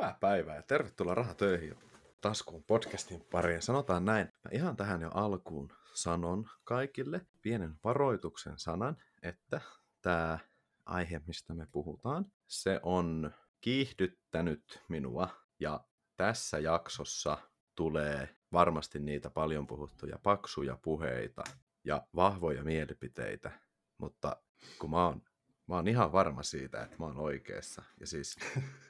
Hyvää päivää ja tervetuloa Rahatöihin taskuun podcastin pariin. Sanotaan näin, mä ihan tähän jo alkuun sanon kaikille pienen varoituksen sanan, että tämä aihe, mistä me puhutaan, se on kiihdyttänyt minua ja tässä jaksossa tulee varmasti niitä paljon puhuttuja paksuja puheita ja vahvoja mielipiteitä, mutta kun mä oon, mä oon ihan varma siitä, että mä oon oikeassa. Ja siis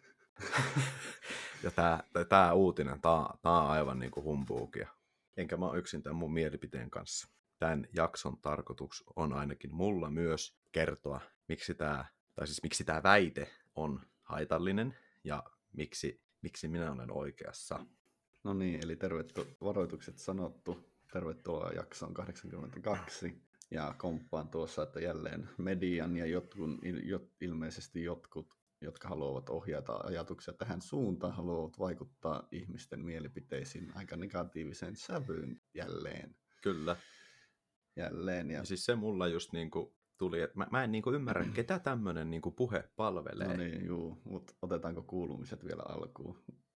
ja tämä, tämä uutinen, tämä, tämä on aivan niin kuin humpuukia. Enkä mä yksin tämän mun mielipiteen kanssa. Tämän jakson tarkoitus on ainakin mulla myös kertoa, miksi tämä, tai siis miksi tämä väite on haitallinen ja miksi, miksi minä olen oikeassa. No niin, eli tervetuloa, varoitukset sanottu. Tervetuloa jaksoon 82. Ja komppaan tuossa, että jälleen median ja jotkun, il, ilmeisesti jotkut jotka haluavat ohjata ajatuksia tähän suuntaan, haluavat vaikuttaa ihmisten mielipiteisiin aika negatiiviseen sävyyn jälleen. Kyllä. Jälleen. Ja, ja siis se mulla just niin kuin tuli, että mä, mä en niin kuin ymmärrä, ketä tämmöinen niin kuin puhe palvelee. No niin, juu, mutta otetaanko kuulumiset vielä alkuun?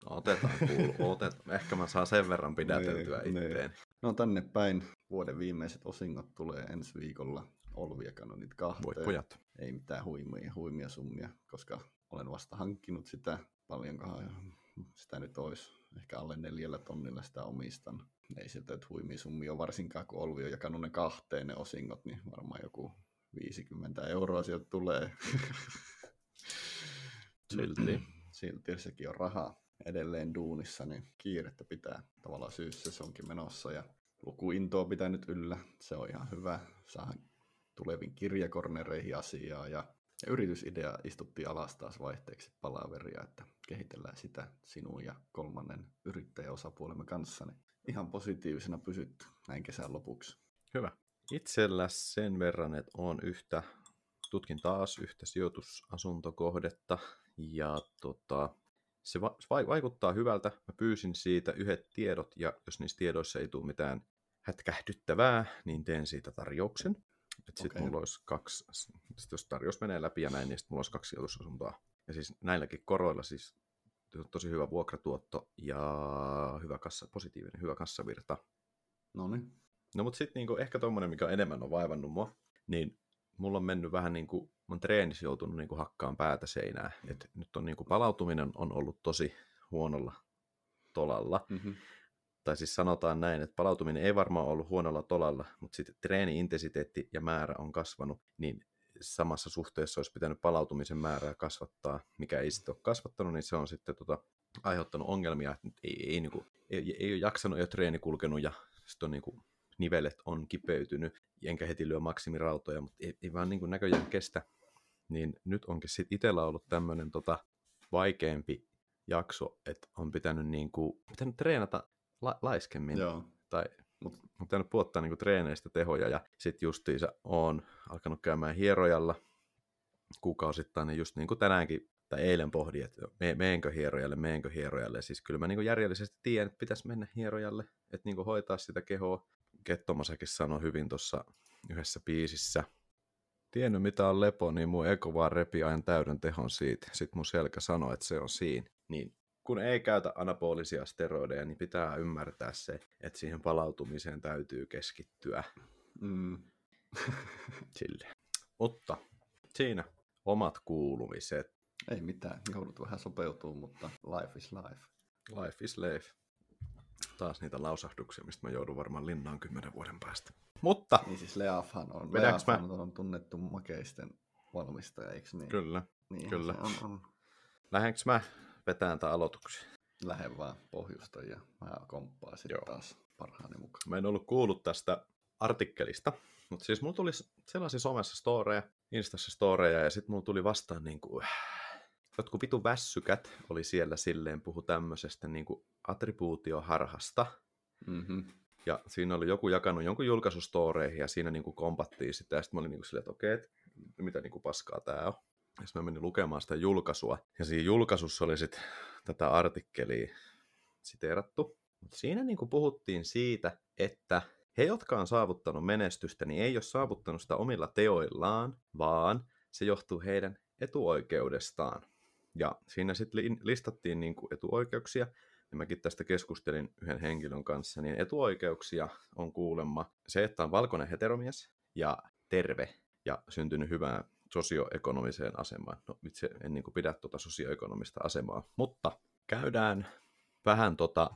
No, otetaan kuulu, otet, ehkä mä saan sen verran pidäteltyä niin, itteen. Niin. No tänne päin vuoden viimeiset osingot tulee ensi viikolla Olvia Kanonit kahteen. Voi pojat. Ei mitään huimia, huimia summia, koska olen vasta hankkinut sitä. Paljonkohan sitä nyt olisi. Ehkä alle neljällä tonnilla sitä omistan. Ei sieltä nyt huimia summia varsinkaan kun Olvi on jakanut ne kahteen ne osingot, niin varmaan joku 50 euroa sieltä tulee. Silti. Silti sekin on rahaa edelleen duunissa, niin kiirettä pitää tavallaan syyssä se onkin menossa ja lukuintoa pitää nyt yllä. Se on ihan hyvä. Saa tuleviin kirjakornereihin asiaa ja, ja yritysidea istuttiin alas taas vaihteeksi palaveria, että kehitellään sitä sinun ja kolmannen yrittäjäosapuolemme kanssa. Niin ihan positiivisena pysytty näin kesän lopuksi. Hyvä. Itsellä sen verran, että on yhtä, tutkin taas yhtä sijoitusasuntokohdetta ja tota, se va- vaikuttaa hyvältä. Mä pyysin siitä yhdet tiedot ja jos niissä tiedoissa ei tule mitään hätkähdyttävää, niin teen siitä tarjouksen. Sitten okay. mulla olisi kaksi, sit jos tarjous menee läpi ja näin, niin sitten mulla olisi kaksi sijoitusasuntoa. Ja siis näilläkin koroilla siis tosi hyvä vuokratuotto ja hyvä kassa, positiivinen, hyvä kassavirta. No niin. No mutta sitten niinku, ehkä tuommoinen, mikä enemmän on vaivannut mua, niin mulla on mennyt vähän niin kuin, mun treenissä joutunut niin kuin hakkaan päätä seinää. Et nyt on niin kuin, palautuminen on ollut tosi huonolla tolalla. Mm-hmm tai siis sanotaan näin, että palautuminen ei varmaan ollut huonolla tolalla, mutta sitten treeni-intensiteetti ja määrä on kasvanut, niin samassa suhteessa olisi pitänyt palautumisen määrää kasvattaa, mikä ei sitten ole kasvattanut, niin se on sitten tota, aiheuttanut ongelmia, että ei, ei, niin kuin, ei, ei ole jaksanut ja treeni kulkenut ja sitten on niin kuin, nivelet on kipeytynyt, enkä heti lyö maksimirautoja, mutta ei, ei vaan niin kuin näköjään kestä. Niin nyt onkin sitten itsellä ollut tämmöinen tota, vaikeampi jakso, että on pitänyt, niin kuin, pitänyt treenata la- laiskemmin. Joo. Tai mutta on pitänyt puottaa niinku treeneistä tehoja ja sitten justiinsa on alkanut käymään hierojalla kuukausittain, niin just niin kuin tänäänkin tai eilen pohdin, että me, meenkö hierojalle, meenkö hierojalle. Siis kyllä mä niin järjellisesti tiedän, että pitäisi mennä hierojalle, että niin hoitaa sitä kehoa. Kettomasakin sanoi hyvin tuossa yhdessä biisissä. Tiennyt mitä on lepo, niin mun eko vaan repi aina täyden tehon siitä. Sitten mun selkä sanoi, että se on siinä. Niin kun ei käytä anabolisia steroideja, niin pitää ymmärtää se, että siihen palautumiseen täytyy keskittyä. Mm. Sille. Mutta siinä omat kuulumiset. Ei mitään, joudut vähän sopeutuu, mutta life is life. Life is life. Taas niitä lausahduksia, mistä mä joudun varmaan linnaan kymmenen vuoden päästä. Mutta... Niin siis Leafhan on, Leafhan mä... on tunnettu makeisten valmistaja, eikö niin? Kyllä, niin, kyllä. on, on. Lähdenkö mä vetään tämän aloituksen. Lähde vaan pohjusta ja mä komppaan sitten Joo. taas parhaani mukaan. Mä en ollut kuullut tästä artikkelista, mutta siis mulla tuli sellaisia somessa storeja, Instassa storeja ja sitten mulla tuli vastaan niin kuin, jotkut vitu vässykät oli siellä silleen, puhu tämmöisestä niin kuin attribuutioharhasta. Mm-hmm. Ja siinä oli joku jakanut jonkun julkaisustoreihin ja siinä niin kuin kompattiin sitä. Ja sitten mä olin niin kuin silleen, että okei, okay, mitä niin kuin paskaa tää on. Ja mä menin lukemaan sitä julkaisua. Ja siinä julkaisussa oli sitten tätä artikkelia siteerattu. Siinä niin puhuttiin siitä, että he, jotka on saavuttanut menestystä, niin ei ole saavuttanut sitä omilla teoillaan, vaan se johtuu heidän etuoikeudestaan. Ja siinä sitten listattiin niin kuin etuoikeuksia, ja mäkin tästä keskustelin yhden henkilön kanssa, niin etuoikeuksia on kuulemma se, että on valkoinen heteromies ja terve ja syntynyt hyvään sosioekonomiseen asemaan. No itse en niin kuin pidä tuota sosioekonomista asemaa, mutta käydään vähän tota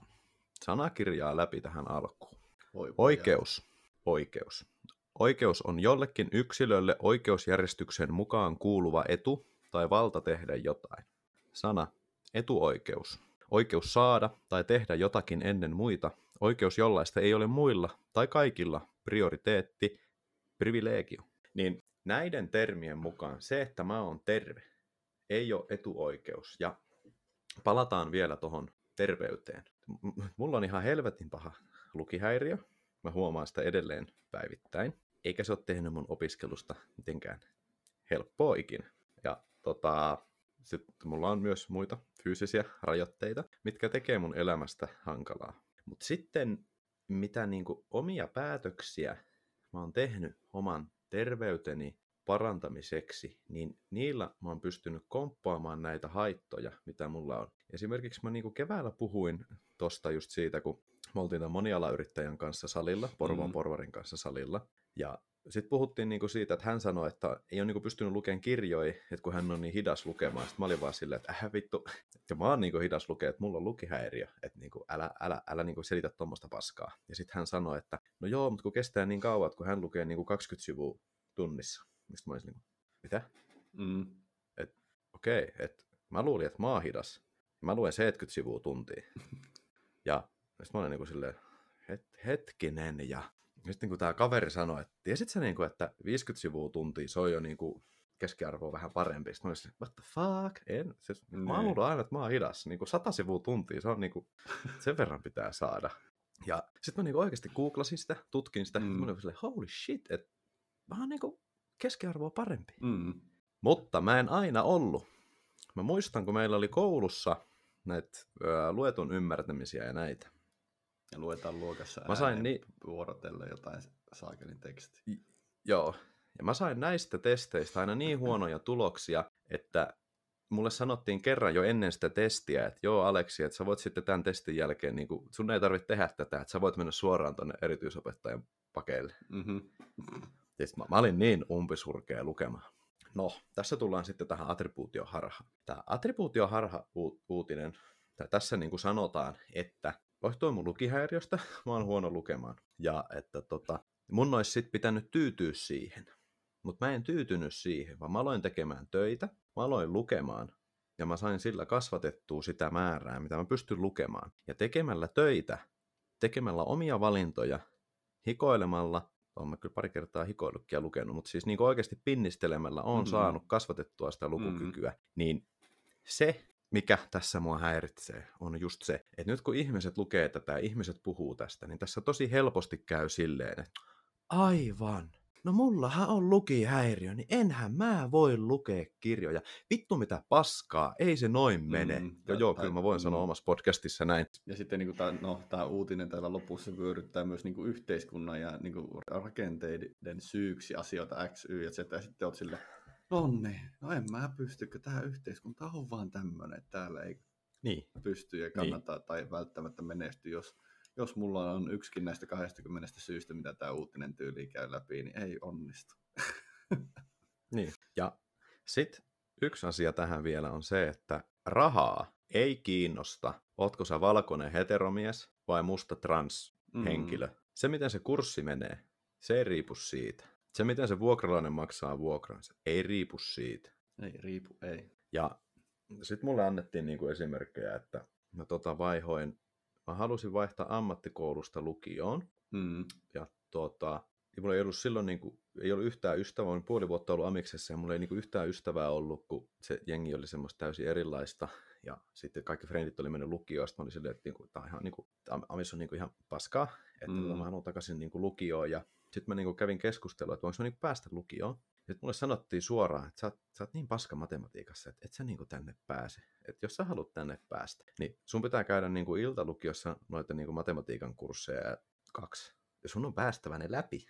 sanakirjaa läpi tähän alkuun. Voi oikeus. Oikeus. Oikeus on jollekin yksilölle oikeusjärjestyksen mukaan kuuluva etu tai valta tehdä jotain. Sana etuoikeus. Oikeus saada tai tehdä jotakin ennen muita. Oikeus jollaista ei ole muilla tai kaikilla prioriteetti, privilegio. Niin näiden termien mukaan se, että mä oon terve, ei ole etuoikeus. Ja palataan vielä tuohon terveyteen. Mulla on ihan helvetin paha lukihäiriö. Mä huomaan sitä edelleen päivittäin. Eikä se ole tehnyt mun opiskelusta mitenkään helppoa ikinä. Ja tota, sitten mulla on myös muita fyysisiä rajoitteita, mitkä tekee mun elämästä hankalaa. Mutta sitten mitä niinku omia päätöksiä mä oon tehnyt oman terveyteni parantamiseksi, niin niillä mä oon pystynyt komppaamaan näitä haittoja, mitä mulla on. Esimerkiksi mä niinku keväällä puhuin tosta just siitä, kun me oltiin tämän monialayrittäjän kanssa salilla, Porvon mm. porvarin kanssa salilla, ja sitten puhuttiin niinku siitä, että hän sanoi, että ei ole niinku pystynyt lukemaan kirjoja, että kun hän on niin hidas lukemaan. Sitten mä olin vaan silleen, että äh vittu, että mä oon niinku hidas lukemaan, että mulla on lukihäiriö, että niinku, älä, älä, älä niinku selitä tuommoista paskaa. Ja sitten hän sanoi, että no joo, mutta kun kestää niin kauan, että kun hän lukee niinku 20 sivua tunnissa. Mistä mä olisin niin mitä? Mm. Et, okei, okay, että mä luulin, että mä oon hidas. Mä luen 70 sivua tuntia. ja sitten mä olin niin kuin silleen, het, hetkinen, ja sitten kun tämä kaveri sanoi, että tiesit sä niin kuin, että 50 sivua tuntia, se on jo niin keskiarvo vähän parempi. Sitten mä olisin, what the fuck? En. Siis, mä oon niin. aina, että mä oon hidas. Niin kuin 100 sivua tuntia, se on niin kuin, sen verran pitää saada. Ja sitten mä niin oikeasti googlasin sitä, tutkin sitä, mm. mä olin silleen, holy shit, että mä oon niin kuin keskiarvoa parempi. Mm. Mutta mä en aina ollut. Mä muistan, kun meillä oli koulussa näitä ö, luetun ymmärtämisiä ja näitä. Ja luetaan luokassa mä sain ni- vuorotelle jotain saakelin teksti. Joo. Ja mä sain näistä testeistä aina niin huonoja tuloksia, että mulle sanottiin kerran jo ennen sitä testiä, että joo Aleksi, että sä voit sitten tämän testin jälkeen, niin kun, sun ei tarvitse tehdä tätä, että sä voit mennä suoraan tuonne erityisopettajan pakeille. Mm-hmm. Siis mä, mä olin niin umpisurkea lukemaan. No, tässä tullaan sitten tähän attribuutioharhaan. Tämä attribuutioharha-uutinen, tässä niin kuin sanotaan, että johtuen mun lukihäiriöstä mä oon huono lukemaan. Ja että tota, mun olisi sitten pitänyt tyytyä siihen. Mutta mä en tyytynyt siihen, vaan mä aloin tekemään töitä, mä aloin lukemaan, ja mä sain sillä kasvatettua sitä määrää, mitä mä pystyn lukemaan. Ja tekemällä töitä, tekemällä omia valintoja, hikoilemalla olen mä kyllä pari kertaa hikoillutkin ja lukenut, mutta siis niin oikeasti pinnistelemällä on mm-hmm. saanut kasvatettua sitä lukukykyä, mm-hmm. niin se, mikä tässä mua häiritsee, on just se, että nyt kun ihmiset lukee tätä ja ihmiset puhuu tästä, niin tässä tosi helposti käy silleen, että aivan, no mullahan on lukihäiriö, niin enhän mä voi lukea kirjoja. Vittu mitä paskaa, ei se noin mene. Mm, joo, joo, kyllä mä voin mm. sanoa omassa podcastissa näin. Ja sitten niin tämä no, uutinen täällä lopussa vyöryttää myös niin kuin yhteiskunnan ja niin kuin rakenteiden syyksi asioita X, Y ja Z. Ja sitten oot sille, Nonni, no en mä pystykö, tämä yhteiskunta on vaan tämmöinen, että täällä ei niin. pysty ja kannata niin. tai välttämättä menesty, jos jos mulla on yksikin näistä 20 syystä, mitä tämä uutinen tyyli käy läpi, niin ei onnistu. niin, ja sitten yksi asia tähän vielä on se, että rahaa ei kiinnosta, ootko sä valkoinen heteromies vai musta transhenkilö. Mm. Se, miten se kurssi menee, se ei riipu siitä. Se, miten se vuokralainen maksaa vuokransa, ei riipu siitä. Ei riipu, ei. Ja sitten mulle annettiin niinku esimerkkejä, että mä tota vaihoin mä halusin vaihtaa ammattikoulusta lukioon. Mm. Ja tuota, ja mulla ei ollut silloin niin kuin, ei ollut yhtään ystävää, olen puoli vuotta ollut Amiksessa ja mulla ei niin kuin, yhtään ystävää ollut, kun se jengi oli semmoista täysin erilaista. Ja sitten kaikki frendit oli mennyt lukioon, sitten mä olin silleen, että niin kuin, tämä on ihan, niin kuin, Amis on niin kuin, ihan paskaa, että mm. mä haluan takaisin niin kuin, lukioon. Ja sitten mä niin kuin, kävin keskustelua, että voinko mä niin kuin, päästä lukioon. Sitten mulle sanottiin suoraan, että sä oot, sä oot niin paska matematiikassa, että et sä niinku tänne pääse. Että jos sä haluat tänne päästä, niin sun pitää käydä niinku iltalukiossa noita niinku matematiikan kursseja kaksi. Ja sun on päästävä ne läpi.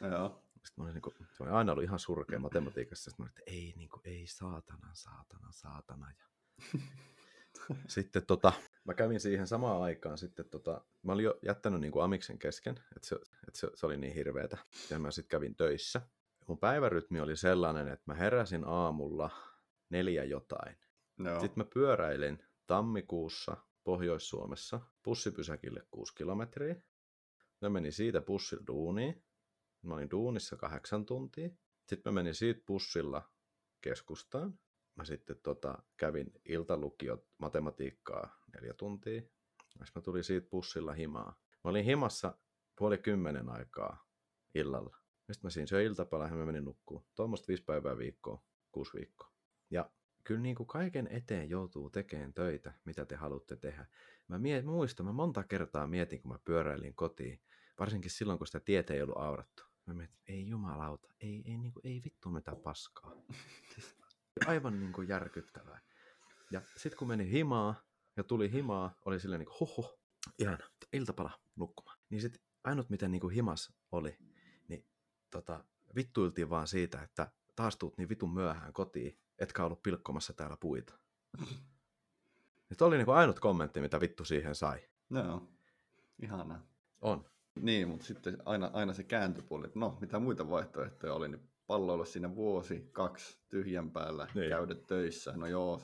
Joo. Sitten mä olin, niinku, se oli aina ollut ihan surkea matematiikassa. Sitten mä olin, että ei, niinku, ei saatana, saatana, saatana. Ja sitten tota, mä kävin siihen samaan aikaan sitten, tota, mä olin jo jättänyt niin kuin amiksen kesken, että se, että se, se oli niin hirveetä, ja mä sitten kävin töissä. Mun päivärytmi oli sellainen, että mä heräsin aamulla neljä jotain. Joo. Sitten mä pyöräilin tammikuussa Pohjois-Suomessa bussipysäkille 6 kilometriä. Mä menin siitä bussilla duuniin. Mä olin duunissa kahdeksan tuntia. Sitten mä menin siitä bussilla keskustaan. Mä sitten tota, kävin iltalukiot matematiikkaa neljä tuntia. Sitten mä tulin siitä bussilla himaa. Mä olin himassa puoli kymmenen aikaa illalla. Sitten mä siinä söin iltapalaa ja mä menin nukkuun. Tuommoista viisi päivää viikkoa, kuusi viikkoa. Ja kyllä niin kuin kaiken eteen joutuu tekemään töitä, mitä te haluatte tehdä. Mä miet, muistan, mä monta kertaa mietin, kun mä pyöräilin kotiin, varsinkin silloin, kun sitä tietä ei ollut aurattu. Mä mietin, ei jumalauta, ei, ei, niin kuin, ei vittu mitä paskaa. Aivan niin kuin järkyttävää. Ja sitten kun meni himaa ja tuli himaa, oli silleen niin kuin, hoho, ihan iltapala nukkumaan. Niin sitten ainut miten niin kuin himas oli, niin tota, vittuiltiin vaan siitä, että taas tuut niin vitun myöhään kotiin, etkä ollut pilkkomassa täällä puita. Nyt oli niin kuin ainut kommentti, mitä vittu siihen sai. Joo, ihanaa. On. Niin, mutta sitten aina, aina se kääntöpuoli, että no, mitä muita vaihtoehtoja oli, niin palloilla siinä vuosi, kaksi tyhjän päällä, Niin. käydä töissä. No joo,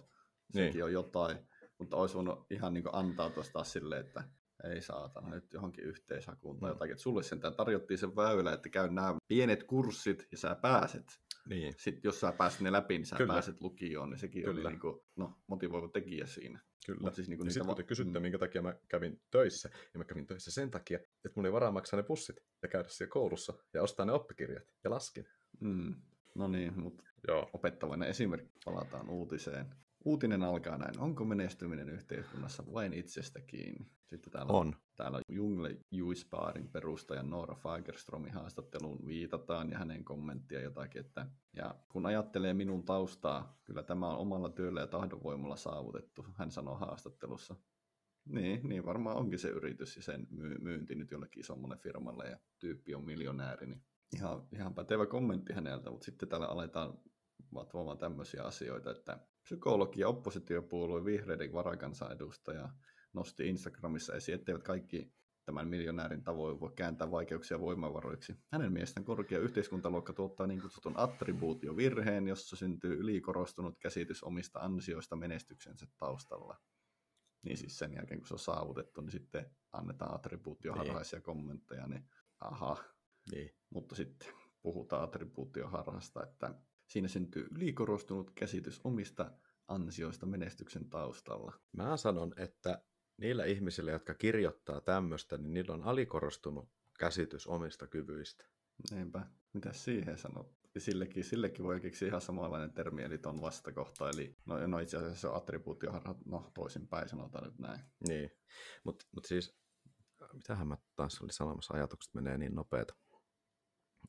sekin Niin. on jotain, mutta olisi voinut ihan niin antaa tuosta silleen, että ei saatana, nyt johonkin yhteishakuun tai Mm. jotakin. Et sulle sentään tarjottiin sen väylä, että käy nämä pienet kurssit ja sä pääset. Niin. Sitten jos sä pääset ne läpi, niin sä Kyllä. pääset lukioon, niin sekin Kyllä. oli niin kuin, no, motivoiva tekijä siinä. Kyllä. Mut siis niinku ja niitä sitten kun va- te kysytte, mm. minkä takia mä kävin töissä, niin mä kävin töissä sen takia, että mulla ei varaa maksaa ne pussit ja käydä siellä koulussa ja ostaa ne oppikirjat ja laskin. Mm. No niin, mutta Joo. opettavainen esimerkki. Palataan uutiseen. Uutinen alkaa näin. Onko menestyminen yhteiskunnassa vain itsestä kiinni? Sitten täällä On. Täällä Jungle Juispaarin perustajan Noora Fagerstromin haastatteluun viitataan ja hänen kommenttia jotakin, että ja kun ajattelee minun taustaa, kyllä tämä on omalla työllä ja tahdonvoimalla saavutettu, hän sanoo haastattelussa. Niin, niin varmaan onkin se yritys ja sen myy- myynti nyt jollekin isommalle firmalle ja tyyppi on miljonääri, niin ihan, ihan pätevä kommentti häneltä, mutta sitten täällä aletaan vatvomaan tämmöisiä asioita, että psykologi ja oppositiopuolue vihreiden varakansanedustaja nosti Instagramissa esiin, etteivät kaikki tämän miljonäärin tavoin voi kääntää vaikeuksia voimavaroiksi. Hänen mielestään korkea yhteiskuntaluokka tuottaa niin kutsutun attribuutiovirheen, jossa syntyy ylikorostunut käsitys omista ansioista menestyksensä taustalla. Niin siis sen jälkeen, kun se on saavutettu, niin sitten annetaan attribuutioharhaisia kommentteja, niin aha. Niin. Mutta sitten puhutaan attribuutioharhasta, että siinä syntyy ylikorostunut käsitys omista ansioista menestyksen taustalla. Mä sanon, että niillä ihmisillä, jotka kirjoittaa tämmöistä, niin niillä on alikorostunut käsitys omista kyvyistä. Niinpä. Mitä siihen sanot? Sillekin, sillekin voi keksiä ihan samanlainen termi, eli ton vastakohta. Eli no, no itse asiassa se on attribuutioharha, no toisinpäin sanotaan nyt näin. Niin. Mutta mut siis, mitähän mä taas oli sanomassa, ajatukset menee niin nopeeta.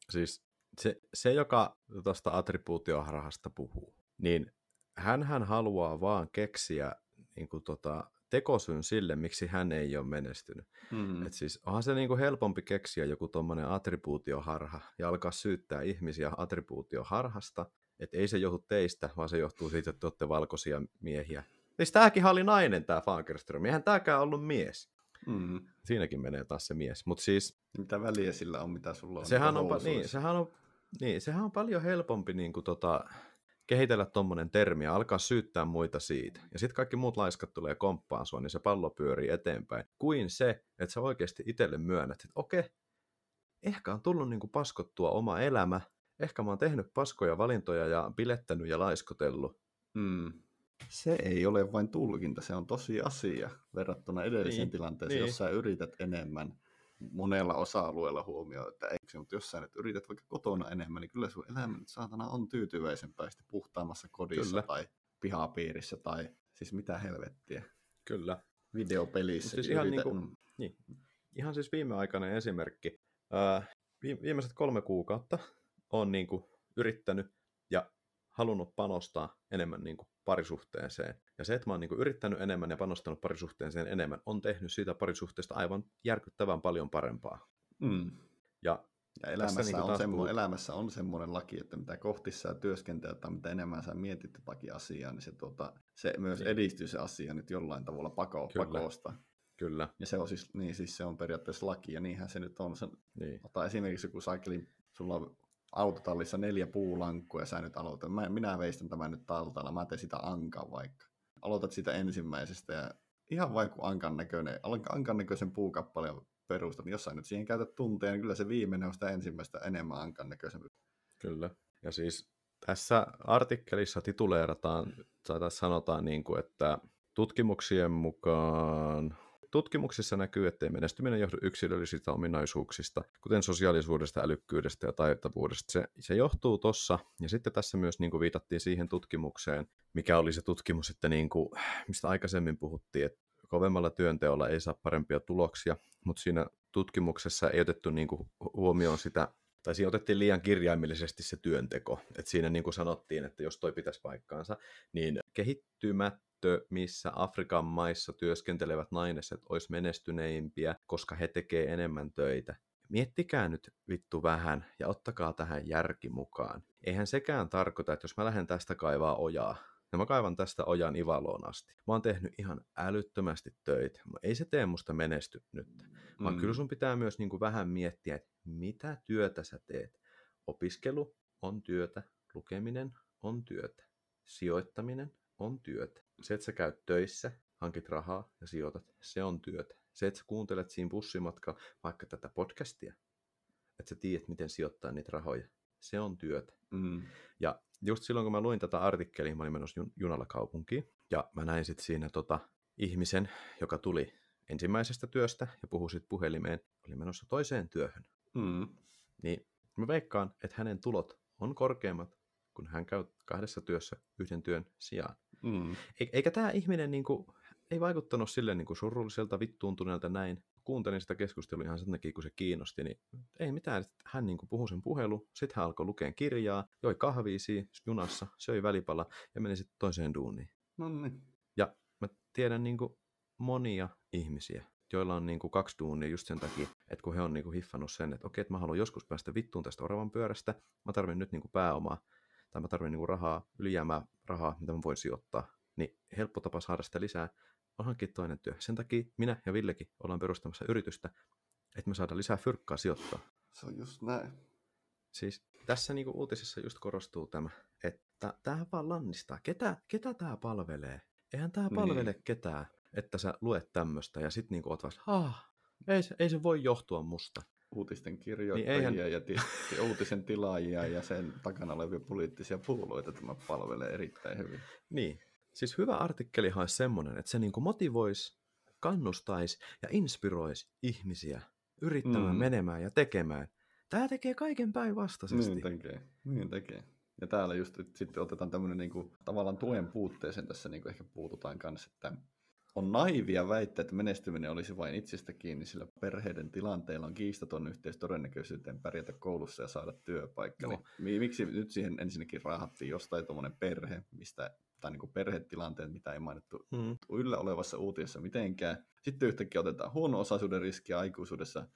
Siis se, se joka tuosta attribuutioharhasta puhuu, niin hän haluaa vaan keksiä niin kuin tota, tekosyn sille, miksi hän ei ole menestynyt. Mm. Et siis onhan se niinku helpompi keksiä joku tuommoinen attribuutioharha ja alkaa syyttää ihmisiä attribuutioharhasta, että ei se johdu teistä, vaan se johtuu siitä, että te olette valkoisia miehiä. Siis tämäkin oli nainen, tämä Fagerström. Eihän tämäkään ollut mies. Mm. Siinäkin menee taas se mies. Mutta siis Mitä väliä sillä on, mitä sulla on? sehän on, niin, sehän on, niin, sehän on paljon helpompi niin kuin tota, kehitellä tuommoinen termi ja alkaa syyttää muita siitä. Ja sitten kaikki muut laiskat tulee komppaan sua, niin se pallo pyörii eteenpäin. Kuin se, että sä oikeasti itselle myönnät, että okei, ehkä on tullut niin kuin paskottua oma elämä, ehkä mä oon tehnyt paskoja valintoja ja bilettänyt ja laiskotellut. Mm. Se ei ole vain tulkinta, se on tosi asia verrattuna edelliseen Niin, tilanteeseen, niin. jos sä yrität enemmän monella osa-alueella huomioon, että eikö mutta jos sä nyt yrität vaikka kotona enemmän, niin kyllä sun elämä nyt saatana on tyytyväisempää sitten puhtaammassa kodissa Kyllä. tai pihapiirissä tai siis mitä helvettiä. Kyllä. Videopelissä. Siis ihan niinku- Niin. Ihan siis viimeaikainen esimerkki. Vi- viimeiset kolme kuukautta on niin kuin yrittänyt ja halunnut panostaa enemmän niin kuin parisuhteeseen. Ja se, että mä oon niin yrittänyt enemmän ja panostanut parisuhteeseen enemmän, on tehnyt siitä parisuhteesta aivan järkyttävän paljon parempaa. Mm. Ja Ja elämässä, niin on semmo, elämässä on semmoinen laki, että mitä kohti sä työskentelet tai mitä enemmän sä mietit jotakin asiaa, niin se, tuota, se myös niin. edistyy se asia nyt jollain tavalla pako, Kyllä. pakosta. Kyllä. Ja se on siis, niin siis se on periaatteessa laki, ja niinhän se nyt on. Se, niin. Ota esimerkiksi joku saikeli, sulla on autotallissa neljä puulankua, ja sä nyt aloitat. Mä, minä veistän tämän nyt taltalla, mä teen sitä ankaa vaikka. Aloitat sitä ensimmäisestä, ja ihan vain kuin ankan näköinen, ankan näköisen puukappaleen perusta, niin jos sä nyt siihen käytät tunteja, niin kyllä se viimeinen on sitä ensimmäistä enemmän ankan näköisempi. Kyllä. Ja siis tässä artikkelissa tituleerataan, tai sanotaan niin kuin, että tutkimuksien mukaan Tutkimuksissa näkyy, ettei menestyminen johdu yksilöllisistä ominaisuuksista, kuten sosiaalisuudesta, älykkyydestä ja taitavuudesta. Se, se johtuu tossa, ja sitten tässä myös niin kuin viitattiin siihen tutkimukseen, mikä oli se tutkimus, että niin kuin, mistä aikaisemmin puhuttiin, että kovemmalla työnteolla ei saa parempia tuloksia, mutta siinä tutkimuksessa ei otettu niin kuin huomioon sitä, tai siinä otettiin liian kirjaimellisesti se työnteko. että siinä niin kuin sanottiin, että jos toi pitäisi paikkaansa, niin kehittymä missä Afrikan maissa työskentelevät naiset olisi menestyneimpiä, koska he tekee enemmän töitä. Miettikää nyt vittu vähän ja ottakaa tähän järki mukaan. Eihän sekään tarkoita, että jos mä lähden tästä kaivaa ojaa, ja mä kaivan tästä ojan Ivaloon asti. Mä oon tehnyt ihan älyttömästi töitä. Ei se tee musta menesty nyt. Vaan mm. kyllä sun pitää myös niin kuin vähän miettiä, että mitä työtä sä teet. Opiskelu on työtä, lukeminen on työtä, sijoittaminen on työtä. Se, että sä käyt töissä, hankit rahaa ja sijoitat, se on työtä. Se, että sä kuuntelet siinä bussimatka vaikka tätä podcastia, että sä tiedät, miten sijoittaa niitä rahoja, se on työtä. Mm. Ja just silloin, kun mä luin tätä artikkelia, mä olin menossa jun- junalla kaupunkiin, ja mä näin sitten siinä tota, ihmisen, joka tuli ensimmäisestä työstä ja puhui sitten puhelimeen, oli menossa toiseen työhön. Mm. Niin mä veikkaan, että hänen tulot on korkeammat, kun hän käy kahdessa työssä yhden työn sijaan. Mm. E- eikä tämä ihminen niinku, ei vaikuttanut sille niinku surulliselta, vittuuntuneelta näin, kuuntelin sitä keskustelua ihan sen takia, kun se kiinnosti, niin ei mitään, hän niin kuin puhui sen puhelu, sitten hän alkoi lukea kirjaa, joi kahvia junassa, söi välipala ja meni sitten toiseen duuniin. No niin. Ja mä tiedän niin kuin monia ihmisiä, joilla on niin kuin kaksi duunia just sen takia, että kun he on niin kuin hiffannut sen, että okei, että mä haluan joskus päästä vittuun tästä oravan pyörästä, mä tarvin nyt niin kuin pääomaa, tai mä tarvin niin kuin rahaa, ylijäämää rahaa, mitä mä voin sijoittaa, niin helppo tapa saada sitä lisää on hankkia toinen työ. Sen takia minä ja Villekin ollaan perustamassa yritystä, että me saadaan lisää fyrkkaa sijoittaa. Se on just näin. Siis tässä niinku uutisessa just korostuu tämä, että tämä vaan lannistaa. Ketä, ketä tämä palvelee? Eihän tämä palvele niin. ketään, että sä luet tämmöistä ja sitten niinku oot ah, ei se, ei se voi johtua musta. Uutisten kirjoittajia niin eihän... ja tietysti uutisen tilaajia ja sen takana olevia poliittisia puolueita tämä palvelee erittäin hyvin. Niin, Siis hyvä artikkelihan olisi semmoinen, että se niin motivoisi, kannustaisi ja inspiroisi ihmisiä yrittämään, mm. menemään ja tekemään. Tämä tekee kaiken päinvastaisesti. Niin tekee, niin tekee. Ja täällä just että sitten otetaan tämmöinen niin kuin, tavallaan tuen puutteeseen tässä niin kuin ehkä puututaan kanssa, että on naivia väittää, että menestyminen olisi vain itsestä kiinni, sillä perheiden tilanteilla on kiistaton yhteys todennäköisyyteen pärjätä koulussa ja saada työpaikka. No. Miksi nyt siihen ensinnäkin rahattiin jostain tuommoinen perhe, mistä tai niin perhetilanteet, mitä ei mainittu mm. yllä olevassa uutiossa mitenkään. Sitten yhtäkkiä otetaan huono-osaisuuden riskiä aikuisuudessa,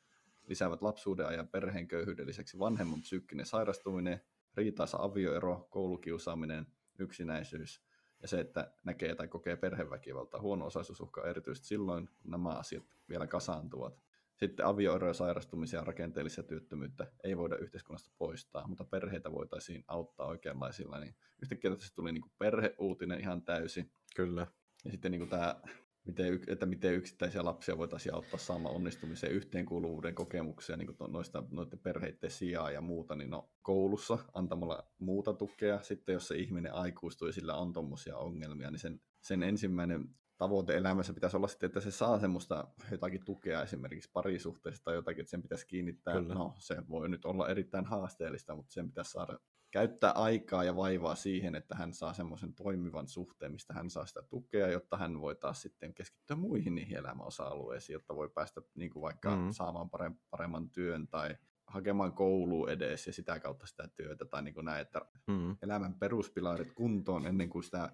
lisäävät lapsuuden ajan perheen köyhyyden lisäksi vanhemman psyykkinen sairastuminen, riitaisa avioero, koulukiusaaminen, yksinäisyys ja se, että näkee tai kokee perheväkivaltaa. Huono-osaisuus uhkaa erityisesti silloin, kun nämä asiat vielä kasaantuvat. Sitten avioeroja, sairastumisia ja rakenteellisia työttömyyttä ei voida yhteiskunnasta poistaa, mutta perheitä voitaisiin auttaa oikeanlaisilla. Niin yhtäkkiä tässä tuli niin kuin perheuutinen ihan täysin. Kyllä. Ja sitten niin kuin tämä, miten, että miten yksittäisiä lapsia voitaisiin auttaa saamaan onnistumiseen yhteenkuuluvuuden kokemuksia niin kuin noista, noiden perheiden sijaa ja muuta, niin no, koulussa antamalla muuta tukea. Sitten jos se ihminen aikuistuu ja sillä on tuommoisia ongelmia, niin sen, sen ensimmäinen tavoite elämässä pitäisi olla sitten, että se saa semmoista jotakin tukea esimerkiksi parisuhteesta tai jotakin, että sen pitäisi kiinnittää. Kyllä. No, se voi nyt olla erittäin haasteellista, mutta sen pitäisi saada käyttää aikaa ja vaivaa siihen, että hän saa semmoisen toimivan suhteen, mistä hän saa sitä tukea, jotta hän voi taas sitten keskittyä muihin niihin elämäosa-alueisiin, jotta voi päästä niin kuin vaikka mm-hmm. saamaan paremman työn tai hakemaan kouluun edes ja sitä kautta sitä työtä tai niin kuin näin, että mm-hmm. elämän peruspilarit kuntoon ennen kuin sitä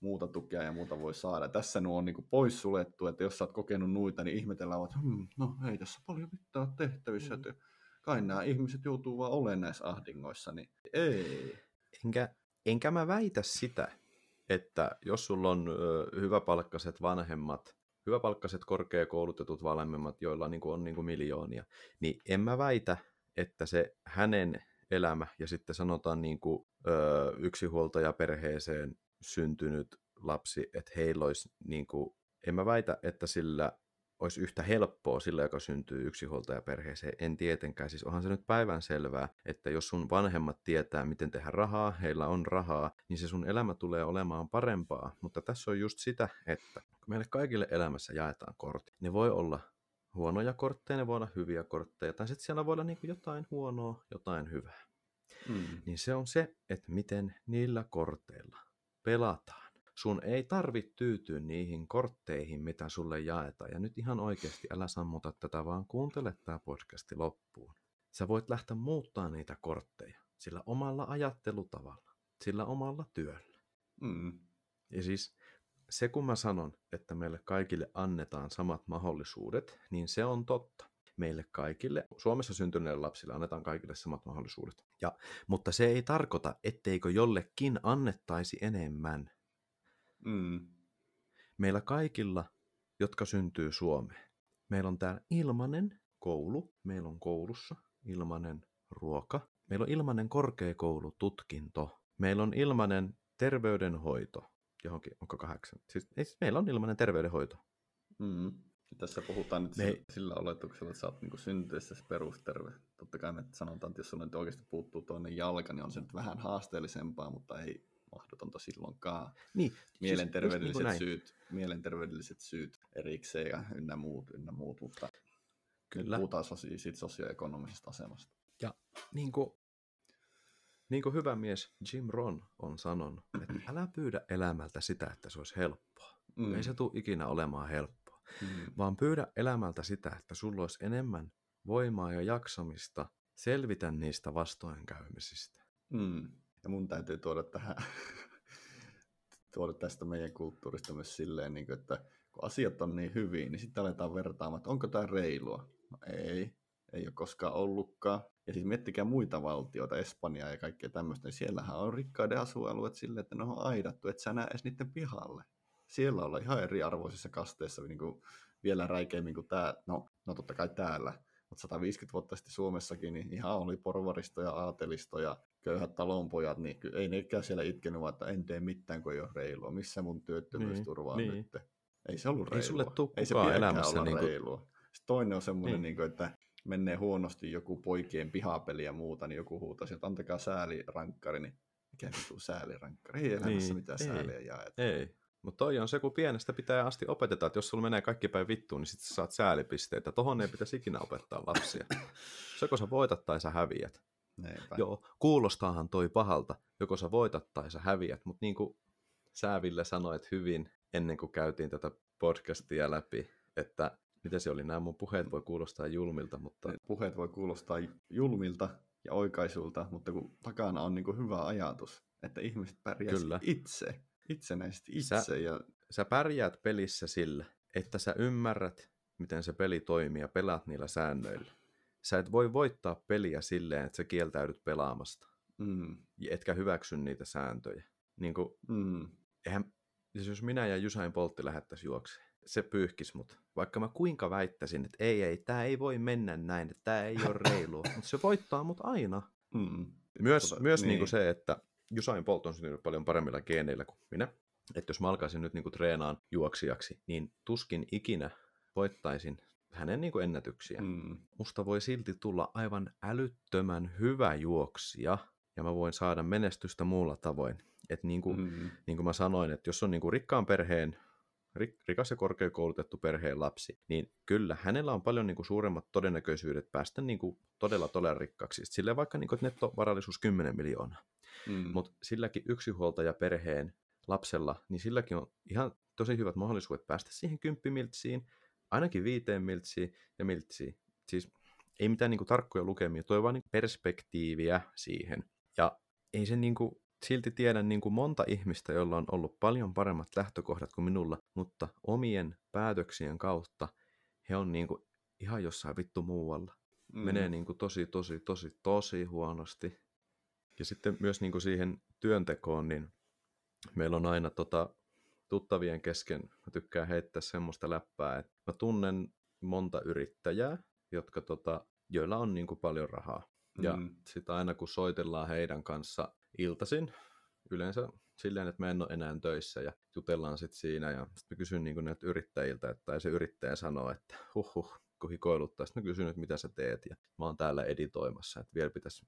muuta tukea ja muuta voi saada. Tässä nuo on niin poissuljettu, että jos sä oot kokenut nuita, niin ihmetellään, että hm, no ei tässä paljon mitään tehtävissä, mm. että kai nämä ihmiset joutuu vaan olemaan näissä ahdingoissa, niin ei. Enkä, enkä mä väitä sitä, että jos sulla on ö, hyväpalkkaiset vanhemmat, hyväpalkkaiset korkeakoulutetut vanhemmat, joilla niin kuin on niin kuin miljoonia, niin en mä väitä, että se hänen elämä ja sitten sanotaan niin kuin, ö, yksinhuoltajaperheeseen syntynyt lapsi, että heillä olisi, niin kuin, en mä väitä, että sillä olisi yhtä helppoa sillä, joka syntyy yksinhuoltajaperheeseen. En tietenkään. Siis onhan se nyt päivän selvää, että jos sun vanhemmat tietää, miten tehdä rahaa, heillä on rahaa, niin se sun elämä tulee olemaan parempaa. Mutta tässä on just sitä, että kun meille kaikille elämässä jaetaan kortti, ne voi olla huonoja kortteja, ne voi olla hyviä kortteja, tai sitten siellä voi olla niin jotain huonoa, jotain hyvää. Mm. Niin se on se, että miten niillä korteilla pelataan. Sun ei tarvitse tyytyä niihin kortteihin, mitä sulle jaetaan. Ja nyt ihan oikeasti älä sammuta tätä, vaan kuuntele tämä podcasti loppuun. Sä voit lähteä muuttaa niitä kortteja sillä omalla ajattelutavalla, sillä omalla työllä. Mm. Ja siis se, kun mä sanon, että meille kaikille annetaan samat mahdollisuudet, niin se on totta. Meille kaikille, Suomessa syntyneille lapsille annetaan kaikille samat mahdollisuudet. Ja, mutta se ei tarkoita, etteikö jollekin annettaisi enemmän. Mm. Meillä kaikilla, jotka syntyy Suomeen, meillä on täällä ilmainen koulu, meillä on koulussa ilmainen ruoka, meillä on ilmainen korkeakoulututkinto, meillä on ilmainen terveydenhoito, johonkin, onko kahdeksan? Siis, siis meillä on ilmainen terveydenhoito. Mm. Tässä puhutaan nyt Me- sillä, oletuksella, että sä oot niin syntyessä perusterve. Totta kai me sanotaan, että jos sulla nyt oikeasti puuttuu toinen jalka, niin on se nyt vähän haasteellisempaa, mutta ei mahdotonta silloinkaan. Niin, Mielenterveydelliset, näin. syyt, mielenterveydelliset syyt erikseen ja ynnä muut, ynnä muut, mutta Kyllä. puhutaan sosi- siitä sosioekonomisesta asemasta. niin kuin, niin kuin hyvä mies Jim Ron on sanonut, että älä pyydä elämältä sitä, että se olisi helppoa. Mm. Ei se tule ikinä olemaan helppoa, Mm. vaan pyydä elämältä sitä, että sulla olisi enemmän voimaa ja jaksamista selvitä niistä vastoinkäymisistä. Mm. Ja mun täytyy tuoda tähän, tuoda tästä meidän kulttuurista myös silleen, niin kuin, että kun asiat on niin hyvin, niin sitten aletaan vertaamaan, että onko tämä reilua. No ei, ei ole koskaan ollutkaan. Ja siis miettikää muita valtioita, Espanjaa ja kaikkea tämmöistä, niin siellähän on rikkaiden asualueet silleen, että ne on aidattu, että sä näe edes niiden pihalle. Siellä ollaan ihan eriarvoisissa kasteissa niin kuin vielä räikeämmin kuin tämä, no, no totta kai täällä, mutta 150 vuotta sitten Suomessakin, niin ihan oli porvaristo ja aatelisto ja köyhät talonpojat, niin ei nekään siellä itkenyt, vaan että en tee mitään, kun ei ole reilua. Missä mun työttömyysturva on Niin, nyt? Ei se ollut Ei reilua. sulle tuu ei se elämässä olla niinku- reilua. Sitten toinen on semmoinen, Niin. niin. Niin että menee huonosti joku poikien pihapeli ja muuta, niin joku huutaisi, että antakaa säälirankkari, niin mikä vitu säälirankkari? Ei elämässä Niin, mitään ei. sääliä jaeta. Ei. Mutta toi on se, kun pienestä pitää asti opetetaan, että jos sulla menee kaikki päin vittuun, niin sit sä saat säälipisteitä. Tohon ei pitäisi ikinä opettaa lapsia. Joko sä voitat tai sä häviät. Neipä. Joo, kuulostaahan toi pahalta, joko sä voitat tai sä häviät, mutta niin kuin sä Ville sanoit hyvin ennen kuin käytiin tätä podcastia läpi, että mitä se oli, nämä mun puheet voi kuulostaa julmilta, mutta Ne Puheet voi kuulostaa julmilta ja oikaisulta, mutta kun takana on niin kuin hyvä ajatus, että ihmiset pärjäisivät Kyllä. itse, itsenäisesti Sä-. Ja, sä pärjäät pelissä sillä, että sä ymmärrät, miten se peli toimii ja pelaat niillä säännöillä. Sä et voi voittaa peliä silleen, että sä kieltäydyt pelaamasta, mm, etkä hyväksy niitä sääntöjä. Niin kuin, mm, eihän, siis jos minä ja Jusain Poltti lähettäisiin juokseen, se pyyhkis mut. Vaikka mä kuinka väittäisin, että ei, ei, tämä ei voi mennä näin, että tämä ei ole reilua. mutta se voittaa mut aina. mm, Myös, Tota, myös niin. niin. Niin se, että Jusain Bolt on syntynyt paljon paremmilla geeneillä kuin minä. Että jos mä alkaisin nyt niin kuin treenaan juoksijaksi, niin tuskin ikinä voittaisin hänen niin kuin ennätyksiä. Mm. Musta voi silti tulla aivan älyttömän hyvä juoksija, ja mä voin saada menestystä muulla tavoin. Että niin kuin, mm, niin kuin mä sanoin, että jos on niin kuin rikkaan perheen, rik, rikas ja korkeakoulutettu perheen lapsi, niin kyllä hänellä on paljon niin kuin suuremmat todennäköisyydet päästä niin kuin todella todella rikkaaksi. Sille vaikka niin kuin, että nettovarallisuus 10 miljoonaa. Mm, Mutta silläkin yksinhuoltaja perheen lapsella, niin silläkin on ihan tosi hyvät mahdollisuudet päästä siihen kymppimiltsiin, ainakin viiteen miltsiin ja miltsiin. Siis ei mitään niinku tarkkoja lukemia, toi vaan niinku perspektiiviä siihen. Ja ei se niinku, silti tiedä niinku monta ihmistä, joilla on ollut paljon paremmat lähtökohdat kuin minulla, mutta omien päätöksien kautta he on niinku ihan jossain vittu muualla. mm. menee niin kuin tosi, tosi, tosi, tosi huonosti. Ja sitten myös niin kuin siihen työntekoon, niin meillä on aina tota, tuttavien kesken, mä tykkään heittää semmoista läppää, että mä tunnen monta yrittäjää, jotka tota, joilla on niin kuin paljon rahaa. Ja mm. sitten aina kun soitellaan heidän kanssa iltaisin, yleensä silleen, että mä en ole enää töissä ja jutellaan sitten siinä ja sitten mä kysyn niin näiltä yrittäjiltä, että tai se yrittäjä sanoo, että huh huh, kun hikoiluttaa, sitten mä kysyn, että mitä sä teet ja mä oon täällä editoimassa, että vielä pitäisi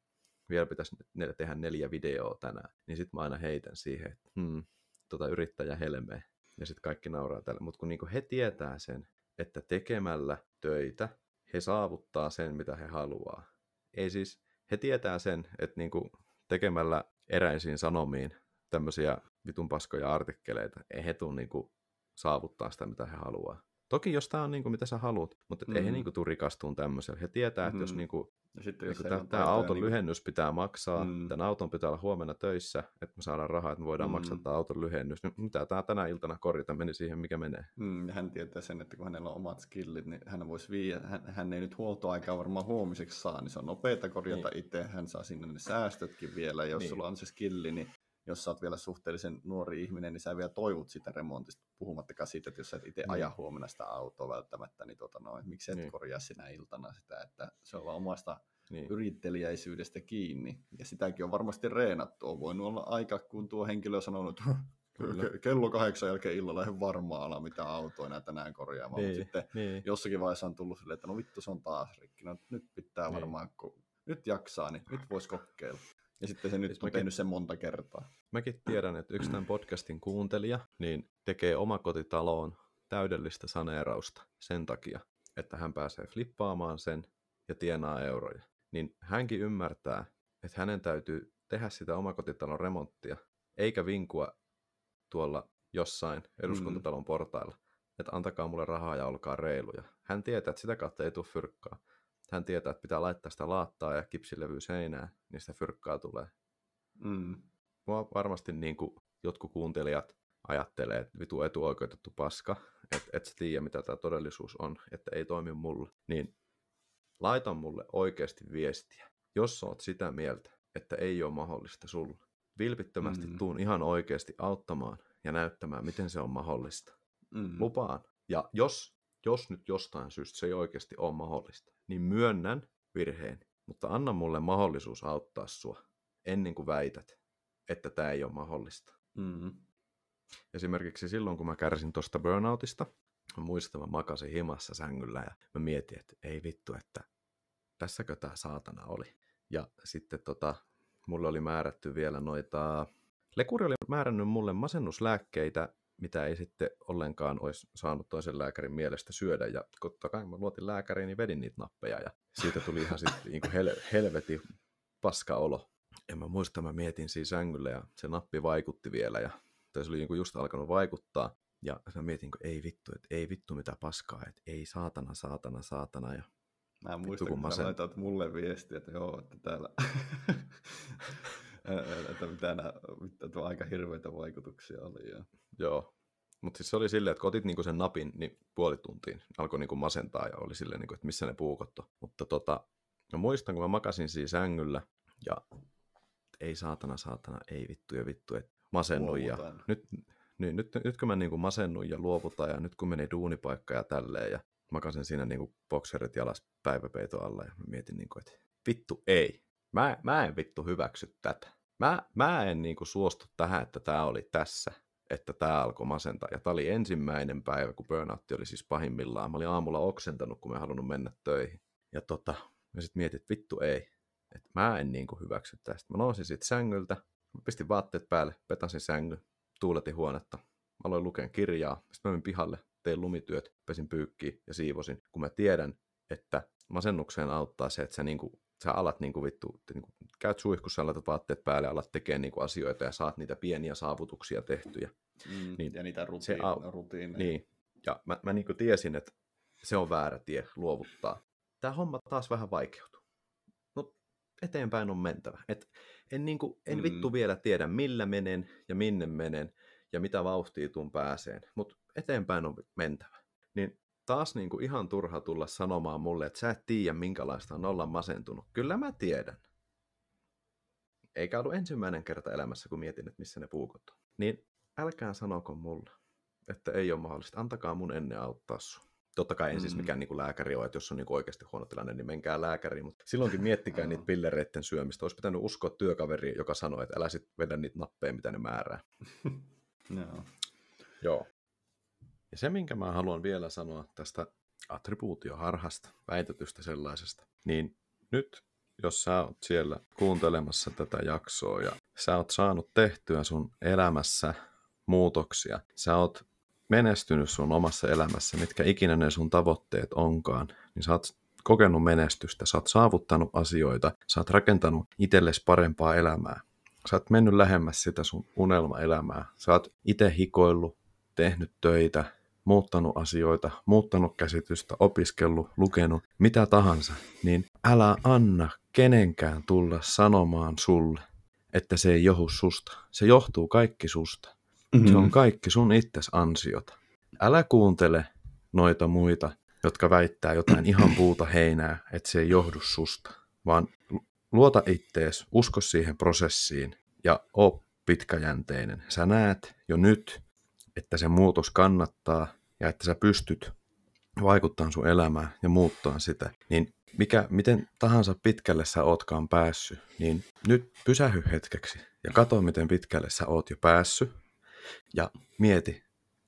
vielä pitäisi tehdä neljä videoa tänään, niin sitten mä aina heitän siihen, että hmm, tota yrittäjä helmee. Ja sitten kaikki nauraa tälle. Mutta kun niinku he tietää sen, että tekemällä töitä he saavuttaa sen, mitä he haluaa. Ei siis, he tietää sen, että niinku tekemällä eräisiin sanomiin tämmöisiä vitun paskoja artikkeleita, ei he tule niinku saavuttaa sitä, mitä he haluaa. Toki jos tämä on niin kuin, mitä sä haluat, mutta mm. ei he mm. niin kuin, tule rikastuun tämmöisellä. He tietää, että mm. jos niin kuin, ja sitten, jos niin tämä auton niin... lyhennys pitää maksaa, mm. tämän auton pitää olla huomenna töissä, että me saadaan rahaa, että me voidaan mm. maksaa tämä auton lyhennys. Niin mitä tämä tänä iltana korjata, meni siihen, mikä menee. Mm, ja hän tietää sen, että kun hänellä on omat skillit, niin hän voisi viiä, hän, hän ei nyt huoltoaikaa varmaan huomiseksi saa, niin se on nopeata korjata niin. itse, hän saa sinne ne säästötkin vielä, jos niin. sulla on se skilli, niin jos sä oot vielä suhteellisen nuori ihminen, niin sä vielä toivot sitä remontista, puhumattakaan siitä, että jos sä et itse aja niin. huomenna sitä autoa välttämättä, niin tota noin, miksi et niin. korjaa sinä iltana sitä, että se on vaan omasta niin. yrittelijäisyydestä kiinni. Ja sitäkin on varmasti reenattu. On voinut olla aika, kun tuo henkilö on sanonut, että kello kahdeksan jälkeen illalla en varmaan ala mitä autoa enää tänään korjaamaan. Niin, Mutta sitten niin. jossakin vaiheessa on tullut silleen, että no vittu se on taas rikki. No, nyt pitää niin. varmaan, kun nyt jaksaa, niin nyt voisi kokeilla. Ja sitten se nyt siis on mäkin, tehnyt sen monta kertaa. Mäkin tiedän, että yksi tämän podcastin kuuntelija niin tekee omakotitaloon täydellistä saneerausta sen takia, että hän pääsee flippaamaan sen ja tienaa euroja. Niin hänkin ymmärtää, että hänen täytyy tehdä sitä omakotitalon remonttia, eikä vinkua tuolla jossain eduskuntatalon portailla, että antakaa mulle rahaa ja olkaa reiluja. Hän tietää, että sitä kautta ei tule fyrkkaa hän tietää, että pitää laittaa sitä laattaa ja kipsilevyä seinään, niin sitä fyrkkaa tulee. Mm. Mua varmasti niin kuin jotkut kuuntelijat ajattelee, että vitu etuoikeutettu paska, että et sä tiedä, mitä tämä todellisuus on, että ei toimi mulle. Niin laita mulle oikeasti viestiä, jos oot sitä mieltä, että ei ole mahdollista sulle. Vilpittömästi mm. tuun ihan oikeasti auttamaan ja näyttämään, miten se on mahdollista. Mm. Lupaan. Ja jos, jos nyt jostain syystä se ei oikeasti ole mahdollista, niin myönnän virheen, mutta anna mulle mahdollisuus auttaa sua ennen kuin väität, että tämä ei ole mahdollista. Mm-hmm. Esimerkiksi silloin, kun mä kärsin tuosta burnoutista, mä muistan, mä makasin himassa sängyllä ja mä mietin, että ei vittu, että tässäkö tämä saatana oli. Ja sitten tota, mulle oli määrätty vielä noita... Lekuri oli määrännyt mulle masennuslääkkeitä mitä ei sitten ollenkaan olisi saanut toisen lääkärin mielestä syödä. Ja totta kai mä luotin lääkäriin, niin vedin niitä nappeja ja siitä tuli ihan sitten niin hel- helvetin paska olo. Ja mä muistan, mä mietin siinä sängyllä ja se nappi vaikutti vielä ja se oli niin just alkanut vaikuttaa. Ja mä mietin, kun ei vittu, että ei vittu mitä paskaa, että ei saatana, saatana, saatana. Ja Mä muistan, kun, kun mä sen... laitat mulle viestiä, että joo, että täällä että mitä nämä, tuo aika hirveitä vaikutuksia oli. Ja... Joo, mutta siis se oli silleen, että kun otit niinku sen napin, niin puoli tuntiin alkoi niinku masentaa ja oli silleen, niinku, että missä ne puukot on. Mutta tota, mä muistan, kun mä makasin siinä sängyllä ja ei saatana, saatana, ei vittu ja vittu, että masennui ja nyt, niin, nyt, nyt, kun mä niinku masennuin ja luovutaan ja nyt kun meni duunipaikka ja tälleen ja makasin siinä niinku bokserit jalas päiväpeito alla ja mä mietin niinku, että vittu ei, Mä, mä en vittu hyväksy tätä. Mä, mä en niinku suostu tähän, että tämä oli tässä, että tämä alkoi masentaa. Ja tämä oli ensimmäinen päivä, kun burnout oli siis pahimmillaan. Mä olin aamulla oksentanut, kun mä halunnut mennä töihin. Ja tota, mä sitten mietin, että vittu ei. Että mä en niinku hyväksy tästä. Mä nousin siitä sängyltä, mä pistin vaatteet päälle, petasin sängyn, tuuletin huonetta. Mä aloin lukea kirjaa, sitten mä menin pihalle, tein lumityöt, pesin pyykkiä ja siivosin, kun mä tiedän, että masennukseen auttaa se, että sä niinku sä alat niin kuin vittu, niin kuin, käyt suihkussa, laitat vaatteet päälle, alat tekemään niin kuin asioita ja saat niitä pieniä saavutuksia tehtyjä. Mm, niin, ja niitä rutiin, se, au, rutiineja. Niin, ja mä, mä niin kuin tiesin, että se on väärä tie luovuttaa. Tämä homma taas vähän vaikeutuu. No, eteenpäin on mentävä. Et en, niin kuin, en mm. vittu vielä tiedä, millä menen ja minne menen ja mitä vauhtia tuun pääseen, mutta eteenpäin on mentävä. Niin taas niin kuin ihan turha tulla sanomaan mulle, että sä et tiedä minkälaista on olla masentunut. Kyllä mä tiedän. Eikä ollut ensimmäinen kerta elämässä, kun mietin, että missä ne puukot on. Niin älkää sanoko mulle, että ei ole mahdollista. Antakaa mun ennen auttaa sun. Totta kai en siis mikään niin kuin lääkäri ole, että jos on niin kuin oikeasti huono tilanne, niin menkää lääkäriin, mutta silloinkin miettikää niitä pillereiden syömistä. Olisi pitänyt uskoa työkaveri, joka sanoi, että älä sit vedä niitä nappeja, mitä ne määrää. Joo. Joo. Ja se, minkä mä haluan vielä sanoa tästä attribuutioharhasta, väitetystä sellaisesta, niin nyt jos sä oot siellä kuuntelemassa tätä jaksoa ja sä oot saanut tehtyä sun elämässä muutoksia, sä oot menestynyt sun omassa elämässä, mitkä ikinä ne sun tavoitteet onkaan, niin sä oot kokenut menestystä, sä oot saavuttanut asioita, sä oot rakentanut itsellesi parempaa elämää. Sä oot mennyt lähemmäs sitä sun unelmaelämää. Sä oot itse hikoillut, tehnyt töitä, muuttanut asioita, muuttanut käsitystä, opiskellut, lukenut, mitä tahansa, niin älä anna kenenkään tulla sanomaan sulle, että se ei johdu susta. Se johtuu kaikki susta. Mm-hmm. Se on kaikki sun itses ansiota. Älä kuuntele noita muita, jotka väittää jotain ihan puuta heinää, että se ei johdu susta, vaan luota ittees, usko siihen prosessiin ja oo pitkäjänteinen. Sä näet jo nyt, että se muutos kannattaa ja että sä pystyt vaikuttamaan sun elämään ja muuttaa sitä, niin mikä, miten tahansa pitkälle sä ootkaan päässyt, niin nyt pysähy hetkeksi ja katso, miten pitkälle sä oot jo päässyt ja mieti,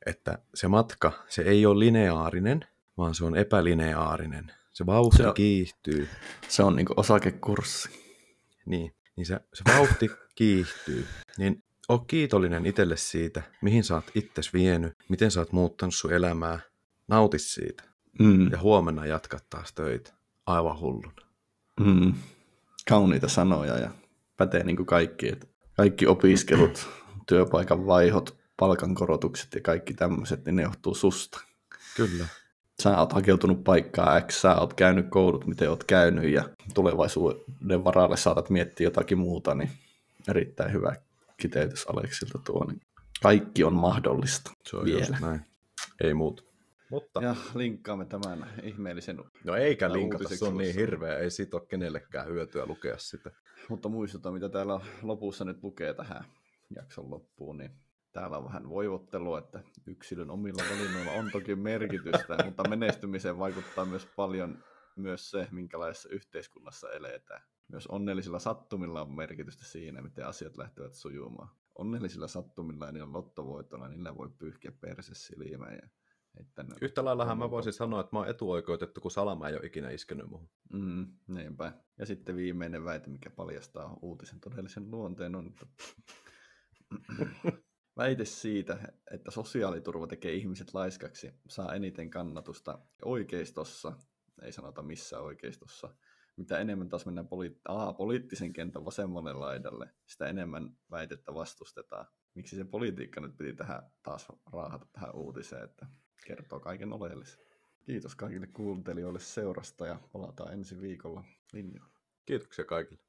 että se matka, se ei ole lineaarinen, vaan se on epälineaarinen. Se vauhti se on, kiihtyy. Se on niin osakekurssi. Niin, niin se, se vauhti kiihtyy. Niin oo kiitollinen itselle siitä, mihin sä oot itses vienyt, miten sä oot muuttanut sun elämää. Nauti siitä. Mm. Ja huomenna jatkat taas töitä. Aivan hullun. Mm. Kauniita sanoja ja pätee niin kuin kaikki. Että kaikki opiskelut, työpaikan vaihot, palkankorotukset ja kaikki tämmöiset, niin ne johtuu susta. Kyllä. Sä oot hakeutunut paikkaa X, sä oot käynyt koulut, miten oot käynyt ja tulevaisuuden varalle saatat miettiä jotakin muuta, niin erittäin hyvä kiteytys Aleksilta tuo. Niin kaikki on mahdollista Se on vielä. näin. Ei muuta. Mutta... Ja linkkaamme tämän ihmeellisen... No eikä linkata, se on niin hirveä, ei siitä ole kenellekään hyötyä lukea sitä. Mutta muistuta, mitä täällä lopussa nyt lukee tähän jakson loppuun, niin täällä on vähän voivottelua, että yksilön omilla valinnoilla on toki merkitystä, mutta menestymiseen vaikuttaa myös paljon myös se, minkälaisessa yhteiskunnassa eletään. Myös onnellisilla sattumilla on merkitystä siinä, miten asiat lähtevät sujumaan. Onnellisilla sattumilla ja niillä lottovoitolla, niillä voi pyyhkiä perse silmään ja että Yhtä laillahan mä voisin sanoa, että mä oon etuoikeutettu, kun Salama ei ole ikinä iskenyt muuhun. Mm, niinpä. Ja sitten viimeinen väite, mikä paljastaa uutisen todellisen luonteen, on, että väite siitä, että sosiaaliturva tekee ihmiset laiskaksi, saa eniten kannatusta oikeistossa, ei sanota missä oikeistossa, mitä enemmän taas mennään poli- Aa, poliittisen kentän vasemmalle laidalle, sitä enemmän väitettä vastustetaan. Miksi se politiikka nyt piti tähän taas raahata tähän uutiseen, että kertoo kaiken oleellisen. Kiitos kaikille kuuntelijoille seurasta ja palataan ensi viikolla linjoilla. Kiitoksia kaikille.